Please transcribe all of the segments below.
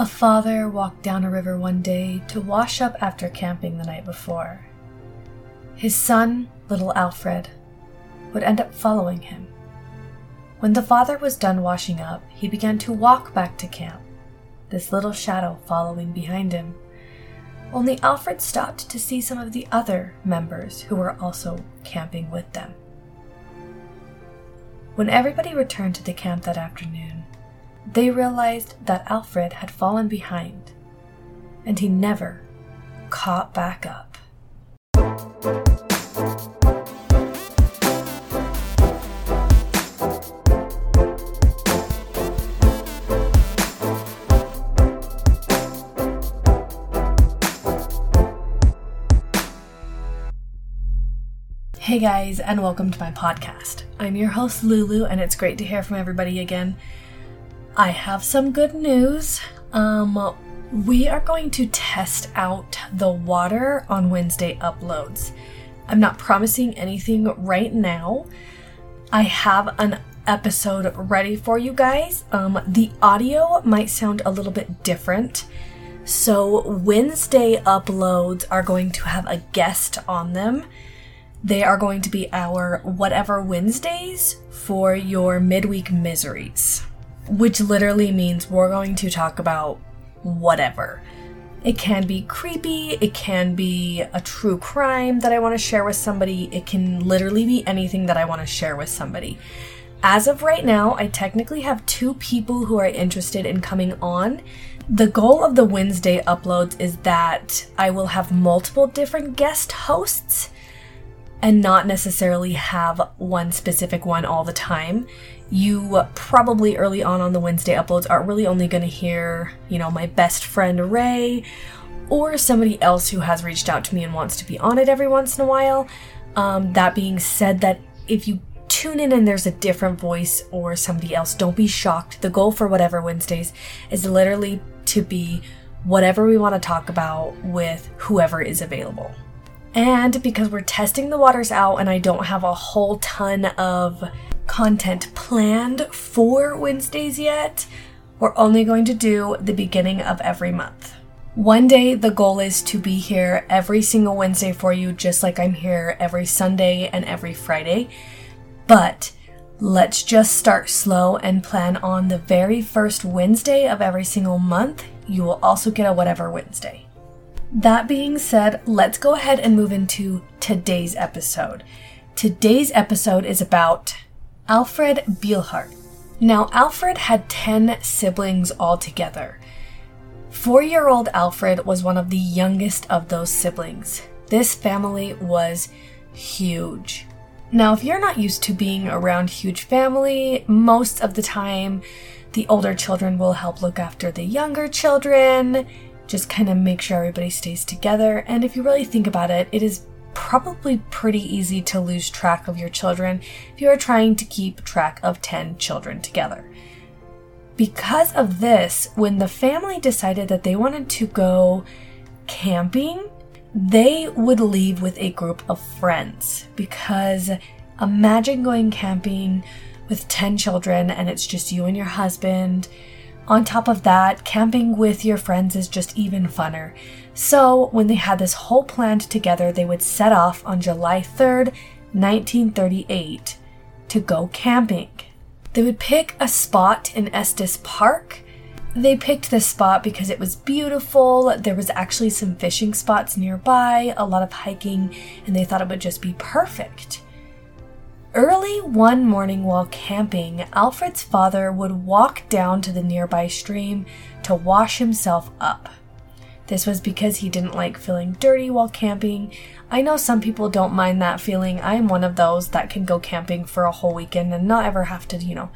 A father walked down a river one day to wash up after camping the night before. His son, little Alfred, would end up following him. When the father was done washing up, he began to walk back to camp, this little shadow following behind him. Only Alfred stopped to see some of the other members who were also camping with them. When everybody returned to the camp that afternoon, they realized that Alfred had fallen behind, and he never caught back up. Hey guys, and welcome to my podcast. I'm your host Lulu, and it's great to hear from everybody again. I have some good news. Um, we are going to test out the water on Wednesday uploads. I'm not promising anything right now. I have an episode ready for you guys. Um, the audio might sound a little bit different. So, Wednesday uploads are going to have a guest on them. They are going to be our whatever Wednesdays for your midweek miseries which literally means we're going to talk about whatever. It can be creepy, it can be a true crime that I want to share with somebody, it can literally be anything that I want to share with somebody. As of right now, I technically have two people who are interested in coming on. The goal of the Wednesday uploads is that I will have multiple different guest hosts and not necessarily have one specific one all the time you probably early on on the Wednesday uploads are really only going to hear, you know, my best friend Ray or somebody else who has reached out to me and wants to be on it every once in a while. Um, that being said, that if you tune in and there's a different voice or somebody else, don't be shocked. The goal for whatever Wednesdays is literally to be whatever we want to talk about with whoever is available. And because we're testing the waters out and I don't have a whole ton of content planned for Wednesdays yet. We're only going to do the beginning of every month. One day, the goal is to be here every single Wednesday for you, just like I'm here every Sunday and every Friday. But let's just start slow and plan on the very first Wednesday of every single month. You will also get a whatever Wednesday. That being said, let's go ahead and move into today's episode. Today's episode is about Alfred Bielhart. Now, Alfred had 10 siblings altogether. Four year old Alfred was one of the youngest of those siblings. This family was huge. Now, if you're not used to being around huge family, most of the time the older children will help look after the younger children, just kind of make sure everybody stays together. And if you really think about it, it is probably pretty easy to lose track of your children if you are trying to keep track of 10 children together. Because of this, when the family decided that they wanted to go camping, they would leave with a group of friends. Because imagine going camping with 10 children and it's just you and your husband. On top of that, camping with your friends is just even funner. So, when they had this whole planned together, they would set off on July 3rd, 1938, to go camping. They would pick a spot in Estes Park. They picked this spot because it was beautiful. There was actually some fishing spots nearby, a lot of hiking, and they thought it would just be perfect. Early one morning while camping, Alfred's father would walk down to the nearby stream to wash himself up. This was because he didn't like feeling dirty while camping. I know some people don't mind that feeling. I'm one of those that can go camping for a whole weekend and not ever have to, you know,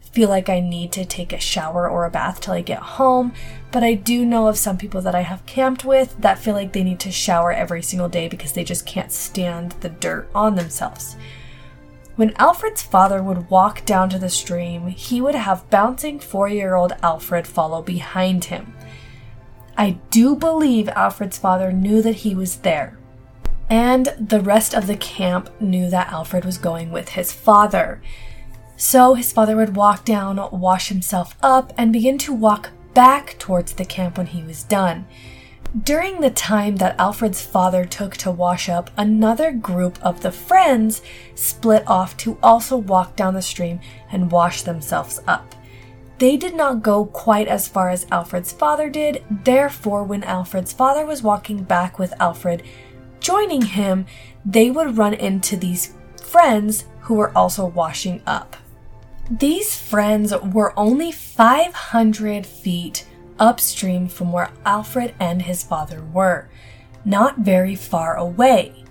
feel like I need to take a shower or a bath till I get home. But I do know of some people that I have camped with that feel like they need to shower every single day because they just can't stand the dirt on themselves. When Alfred's father would walk down to the stream, he would have bouncing four year old Alfred follow behind him. I do believe Alfred's father knew that he was there. And the rest of the camp knew that Alfred was going with his father. So his father would walk down, wash himself up, and begin to walk back towards the camp when he was done. During the time that Alfred's father took to wash up, another group of the friends split off to also walk down the stream and wash themselves up. They did not go quite as far as Alfred's father did, therefore, when Alfred's father was walking back with Alfred, joining him, they would run into these friends who were also washing up. These friends were only 500 feet upstream from where Alfred and his father were, not very far away.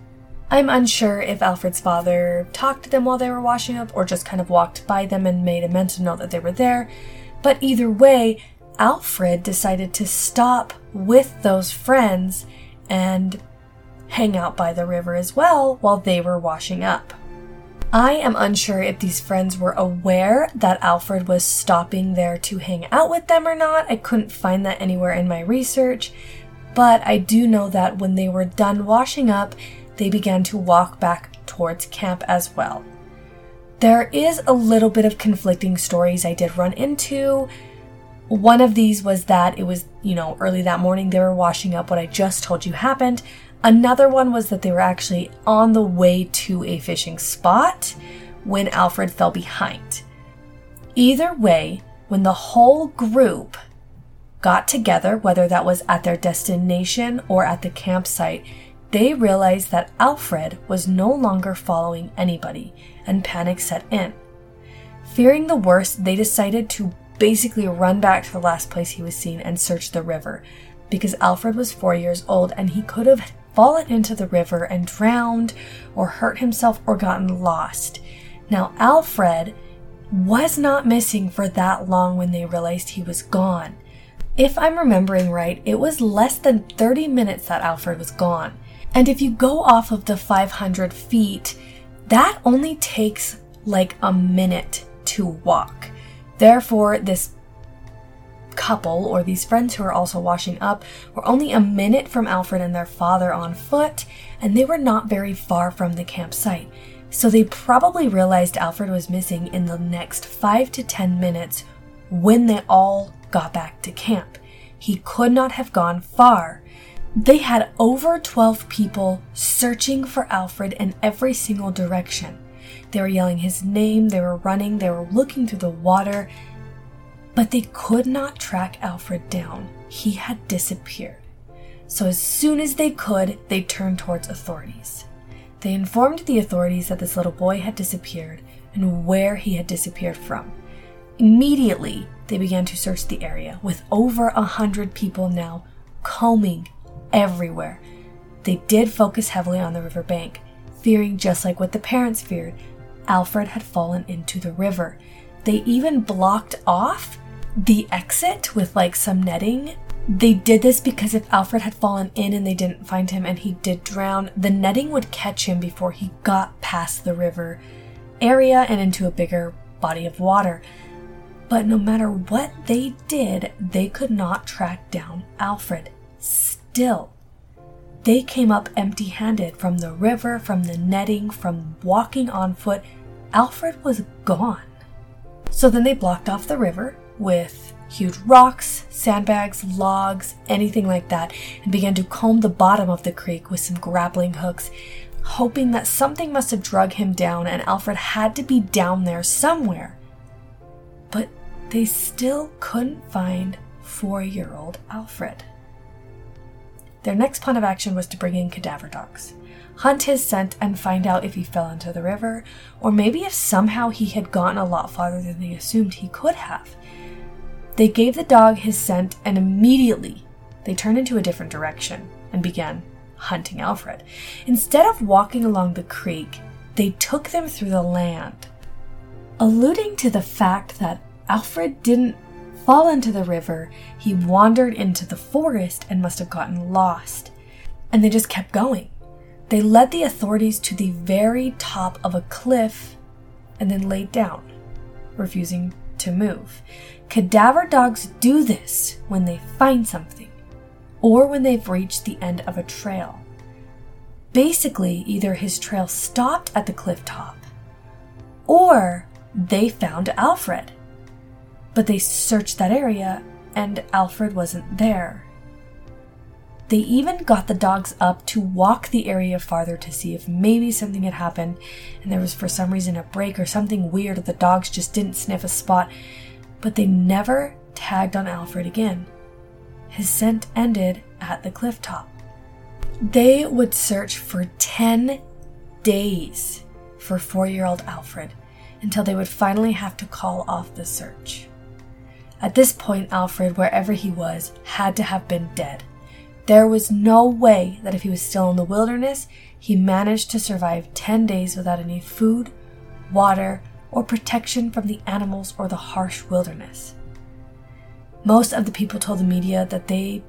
I'm unsure if Alfred's father talked to them while they were washing up or just kind of walked by them and made a mental note that they were there, but either way, Alfred decided to stop with those friends and hang out by the river as well while they were washing up. I am unsure if these friends were aware that Alfred was stopping there to hang out with them or not. I couldn't find that anywhere in my research, but I do know that when they were done washing up, they began to walk back towards camp as well. There is a little bit of conflicting stories I did run into. One of these was that it was, you know, early that morning they were washing up what I just told you happened. Another one was that they were actually on the way to a fishing spot when Alfred fell behind. Either way, when the whole group got together, whether that was at their destination or at the campsite, they realized that Alfred was no longer following anybody and panic set in. Fearing the worst, they decided to basically run back to the last place he was seen and search the river because Alfred was four years old and he could have fallen into the river and drowned or hurt himself or gotten lost. Now, Alfred was not missing for that long when they realized he was gone. If I'm remembering right, it was less than 30 minutes that Alfred was gone. And if you go off of the 500 feet, that only takes like a minute to walk. Therefore, this couple or these friends who are also washing up were only a minute from Alfred and their father on foot, and they were not very far from the campsite. So they probably realized Alfred was missing in the next five to ten minutes when they all got back to camp. He could not have gone far. They had over 12 people searching for Alfred in every single direction. They were yelling his name, they were running, they were looking through the water, but they could not track Alfred down. He had disappeared. So as soon as they could, they turned towards authorities. They informed the authorities that this little boy had disappeared and where he had disappeared from. Immediately, they began to search the area, with over a hundred people now combing everywhere. They did focus heavily on the river bank, fearing just like what the parents feared Alfred had fallen into the river. They even blocked off the exit with like some netting. They did this because if Alfred had fallen in and they didn't find him and he did drown, the netting would catch him before he got past the river area and into a bigger body of water. But no matter what they did, they could not track down Alfred. Still, they came up empty handed from the river, from the netting, from walking on foot. Alfred was gone. So then they blocked off the river, with huge rocks, sandbags, logs, anything like that, and began to comb the bottom of the creek with some grappling hooks, hoping that something must have drug him down and Alfred had to be down there somewhere. But they still couldn't find four year old Alfred. Their next plan of action was to bring in cadaver dogs, hunt his scent, and find out if he fell into the river, or maybe if somehow he had gotten a lot farther than they assumed he could have. They gave the dog his scent, and immediately they turned into a different direction and began hunting Alfred. Instead of walking along the creek, they took them through the land, alluding to the fact that Alfred didn't fall into the river, he wandered into the forest and must have gotten lost. And they just kept going. They led the authorities to the very top of a cliff and then laid down, refusing to move. Cadaver dogs do this when they find something or when they've reached the end of a trail. Basically, either his trail stopped at the cliff top or they found Alfred. But they searched that area and Alfred wasn't there. They even got the dogs up to walk the area farther to see if maybe something had happened and there was for some reason a break or something weird, or the dogs just didn't sniff a spot, but they never tagged on Alfred again. His scent ended at the cliff top. They would search for 10 days for four year old Alfred until they would finally have to call off the search. At this point, Alfred, wherever he was, had to have been dead. There was no way that if he was still in the wilderness, he managed to survive 10 days without any food, water, or protection from the animals or the harsh wilderness. Most of the people told the media that they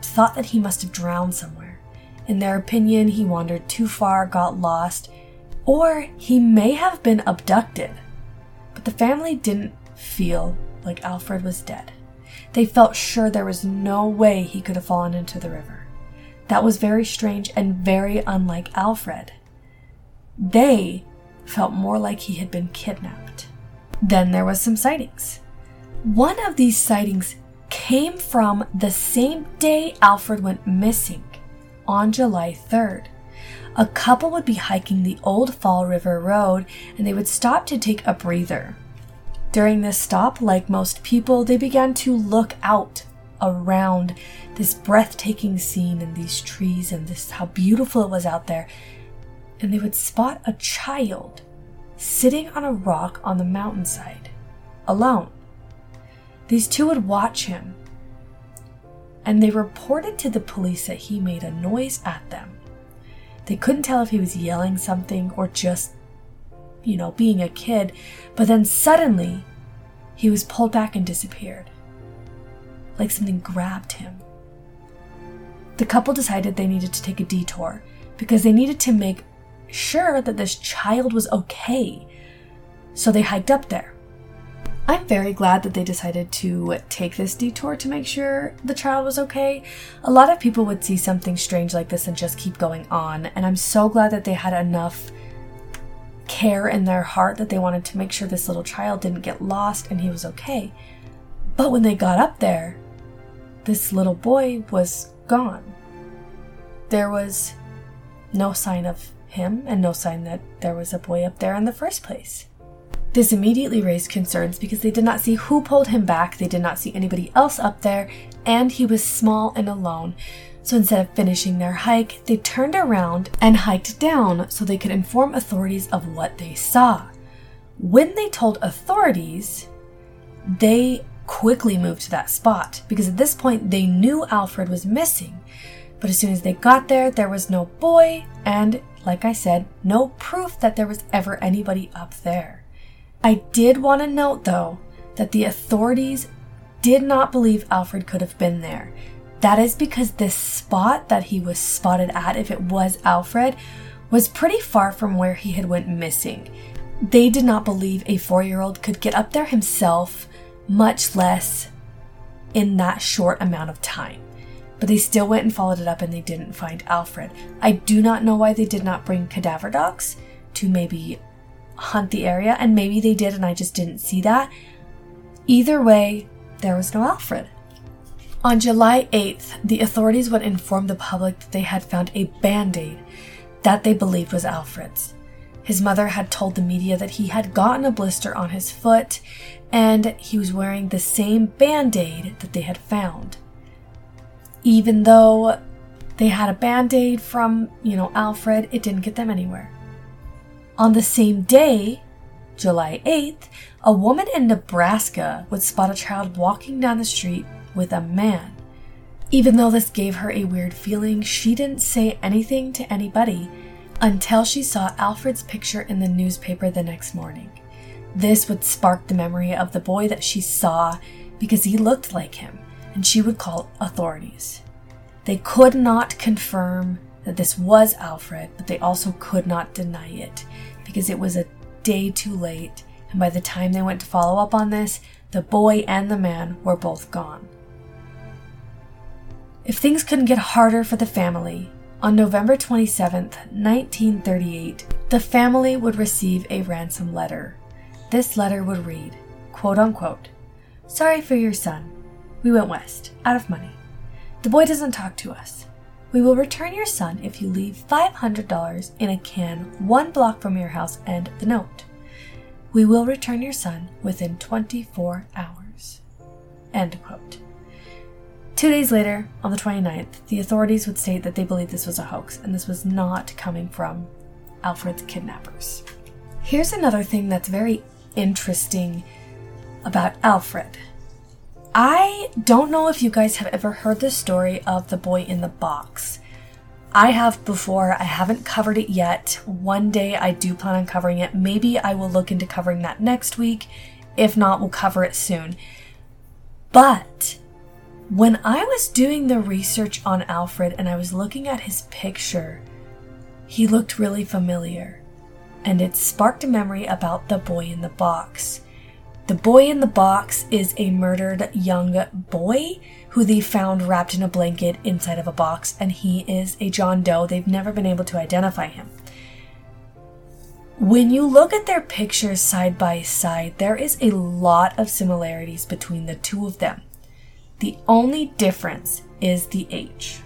thought that he must have drowned somewhere. In their opinion, he wandered too far, got lost, or he may have been abducted. But the family didn't feel like Alfred was dead. They felt sure there was no way he could have fallen into the river. That was very strange and very unlike Alfred. They felt more like he had been kidnapped. Then there was some sightings. One of these sightings came from the same day Alfred went missing, on July 3rd. A couple would be hiking the Old Fall River Road and they would stop to take a breather. During this stop, like most people, they began to look out around this breathtaking scene and these trees and this how beautiful it was out there. And they would spot a child sitting on a rock on the mountainside, alone. These two would watch him, and they reported to the police that he made a noise at them. They couldn't tell if he was yelling something or just, you know, being a kid, but then suddenly he was pulled back and disappeared. Like something grabbed him. The couple decided they needed to take a detour because they needed to make sure that this child was okay. So they hiked up there. I'm very glad that they decided to take this detour to make sure the child was okay. A lot of people would see something strange like this and just keep going on, and I'm so glad that they had enough care in their heart that they wanted to make sure this little child didn't get lost and he was okay. But when they got up there, this little boy was gone. There was no sign of him and no sign that there was a boy up there in the first place. This immediately raised concerns because they did not see who pulled him back, they did not see anybody else up there, and he was small and alone. So instead of finishing their hike, they turned around and hiked down so they could inform authorities of what they saw. When they told authorities, they quickly moved to that spot because at this point they knew Alfred was missing. But as soon as they got there, there was no boy, and like I said, no proof that there was ever anybody up there. I did want to note, though, that the authorities did not believe Alfred could have been there. That is because this spot that he was spotted at, if it was Alfred, was pretty far from where he had went missing. They did not believe a four-year-old could get up there himself, much less in that short amount of time. But they still went and followed it up and they didn't find Alfred. I do not know why they did not bring cadaver dogs to maybe hunt the area, and maybe they did and I just didn't see that. Either way, there was no Alfred. On July 8th, the authorities would inform the public that they had found a band aid that they believed was Alfred's. His mother had told the media that he had gotten a blister on his foot and he was wearing the same band aid that they had found. Even though they had a band aid from, you know, Alfred, it didn't get them anywhere. On the same day, July 8th, a woman in Nebraska would spot a child walking down the street with a man. Even though this gave her a weird feeling, she didn't say anything to anybody until she saw Alfred's picture in the newspaper the next morning. This would spark the memory of the boy that she saw because he looked like him, and she would call authorities. They could not confirm that this was Alfred, but they also could not deny it because it was a day too late, and by the time they went to follow up on this, the boy and the man were both gone. If things couldn't get harder for the family, on November 27, 1938, the family would receive a ransom letter. This letter would read, quote unquote, Sorry for your son. We went west, out of money. The boy doesn't talk to us. We will return your son if you leave $500 in a can one block from your house and the note. We will return your son within 24 hours. End quote. Two days later, on the 29th, the authorities would state that they believed this was a hoax and this was not coming from Alfred's kidnappers. Here's another thing that's very interesting about Alfred. I don't know if you guys have ever heard the story of the boy in the box. I have before, I haven't covered it yet. One day I do plan on covering it. Maybe I will look into covering that next week. If not, we'll cover it soon. But when I was doing the research on Alfred and I was looking at his picture, he looked really familiar. And it sparked a memory about the boy in the box. The boy in the box is a murdered young boy who they found wrapped in a blanket inside of a box, and he is a John Doe. They've never been able to identify him. When you look at their pictures side by side, there is a lot of similarities between the two of them. The only difference is the age.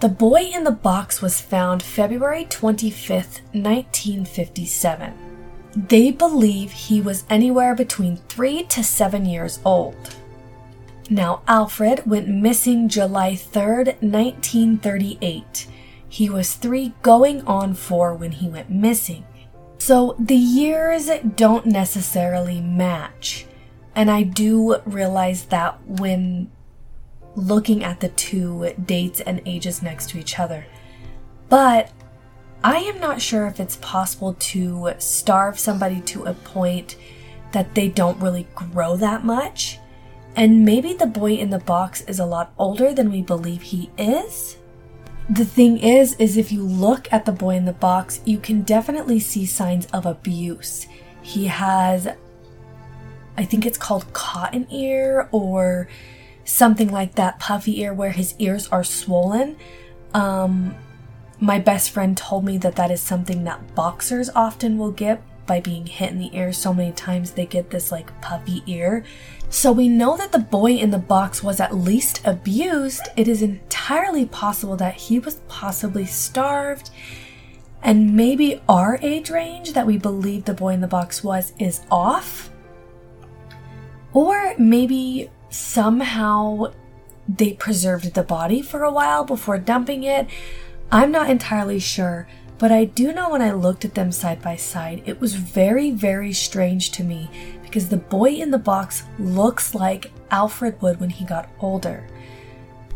The boy in the box was found February 25th, 1957. They believe he was anywhere between three to seven years old. Now, Alfred went missing July 3rd, 1938. He was three going on four when he went missing. So the years don't necessarily match. And I do realize that when looking at the two dates and ages next to each other. But I am not sure if it's possible to starve somebody to a point that they don't really grow that much. And maybe the boy in the box is a lot older than we believe he is. The thing is, is if you look at the boy in the box, you can definitely see signs of abuse. He has, I think it's called cotton ear or something like that, puffy ear, where his ears are swollen. Um, my best friend told me that that is something that boxers often will get by being hit in the ear so many times they get this like puffy ear. So we know that the boy in the box was at least abused. It is entirely possible that he was possibly starved. And maybe our age range that we believe the boy in the box was is off. Or maybe somehow they preserved the body for a while before dumping it. I'm not entirely sure, but I do know when I looked at them side by side, it was very, very strange to me because the boy in the box looks like Alfred would when he got older.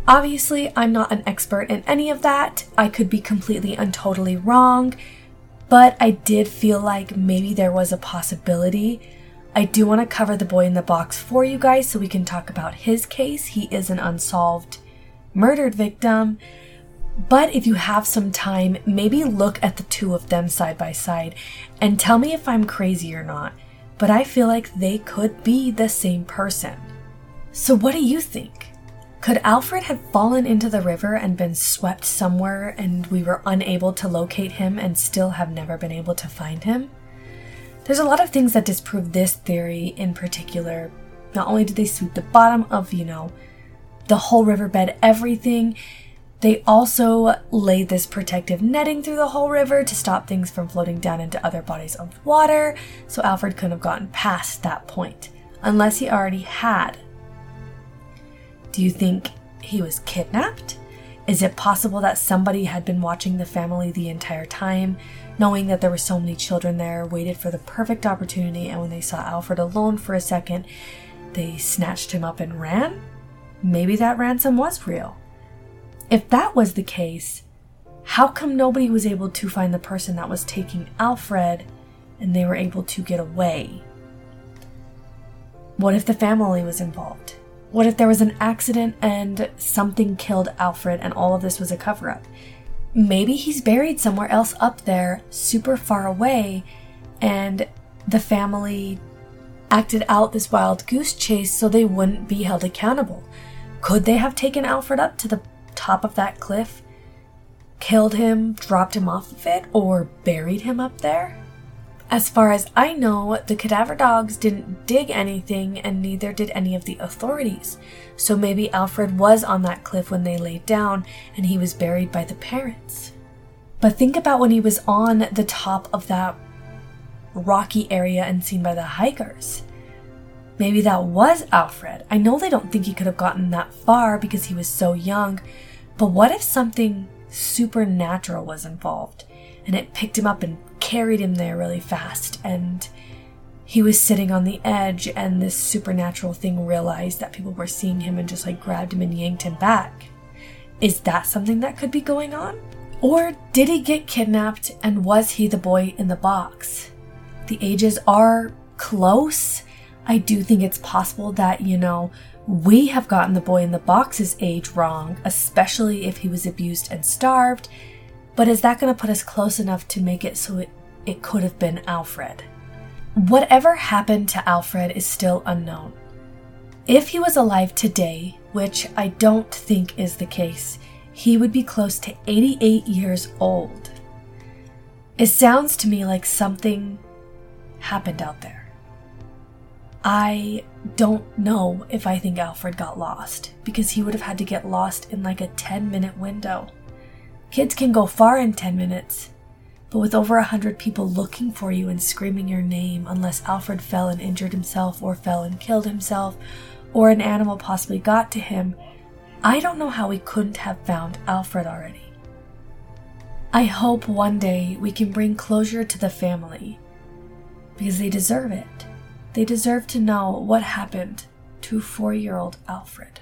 Obviously, I'm not an expert in any of that. I could be completely and totally wrong, but I did feel like maybe there was a possibility. I do want to cover the boy in the box for you guys so we can talk about his case. He is an unsolved murdered victim but if you have some time, maybe look at the two of them side by side and tell me if I'm crazy or not. But I feel like they could be the same person. So, what do you think? Could Alfred have fallen into the river and been swept somewhere and we were unable to locate him and still have never been able to find him? There's a lot of things that disprove this theory in particular. Not only did they sweep the bottom of, you know, the whole riverbed, everything, they also laid this protective netting through the whole river to stop things from floating down into other bodies of water, so Alfred couldn't have gotten past that point, unless he already had. Do you think he was kidnapped? Is it possible that somebody had been watching the family the entire time, knowing that there were so many children there, waited for the perfect opportunity, and when they saw Alfred alone for a second, they snatched him up and ran? Maybe that ransom was real. If that was the case, how come nobody was able to find the person that was taking Alfred and they were able to get away? What if the family was involved? What if there was an accident and something killed Alfred and all of this was a cover up? Maybe he's buried somewhere else up there, super far away, and the family acted out this wild goose chase so they wouldn't be held accountable. Could they have taken Alfred up to the top of that cliff, killed him, dropped him off of it, or buried him up there? As far as I know, the cadaver dogs didn't dig anything and neither did any of the authorities. So maybe Alfred was on that cliff when they laid down and he was buried by the parents. But think about when he was on the top of that rocky area and seen by the hikers. Maybe that was Alfred. I know they don't think he could have gotten that far because he was so young, but what if something supernatural was involved and it picked him up and carried him there really fast and he was sitting on the edge and this supernatural thing realized that people were seeing him and just like grabbed him and yanked him back. Is that something that could be going on? Or did he get kidnapped and was he the boy in the box? The ages are close. I do think it's possible that, you know, we have gotten the boy in the box's age wrong, especially if he was abused and starved. But is that going to put us close enough to make it so it, it could have been Alfred? Whatever happened to Alfred is still unknown. If he was alive today, which I don't think is the case, he would be close to 88 years old. It sounds to me like something happened out there. I don't know if I think Alfred got lost, because he would have had to get lost in like a 10 minute window. Kids can go far in 10 minutes, but with over a 100 people looking for you and screaming your name, unless Alfred fell and injured himself, or fell and killed himself, or an animal possibly got to him, I don't know how we couldn't have found Alfred already. I hope one day we can bring closure to the family, because they deserve it. They deserve to know what happened to four year old Alfred.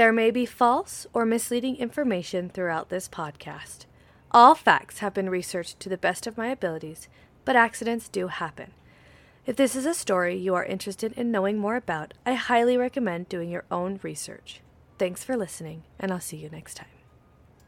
There may be false or misleading information throughout this podcast. All facts have been researched to the best of my abilities, but accidents do happen. If this is a story you are interested in knowing more about, I highly recommend doing your own research. Thanks for listening, and I'll see you next time.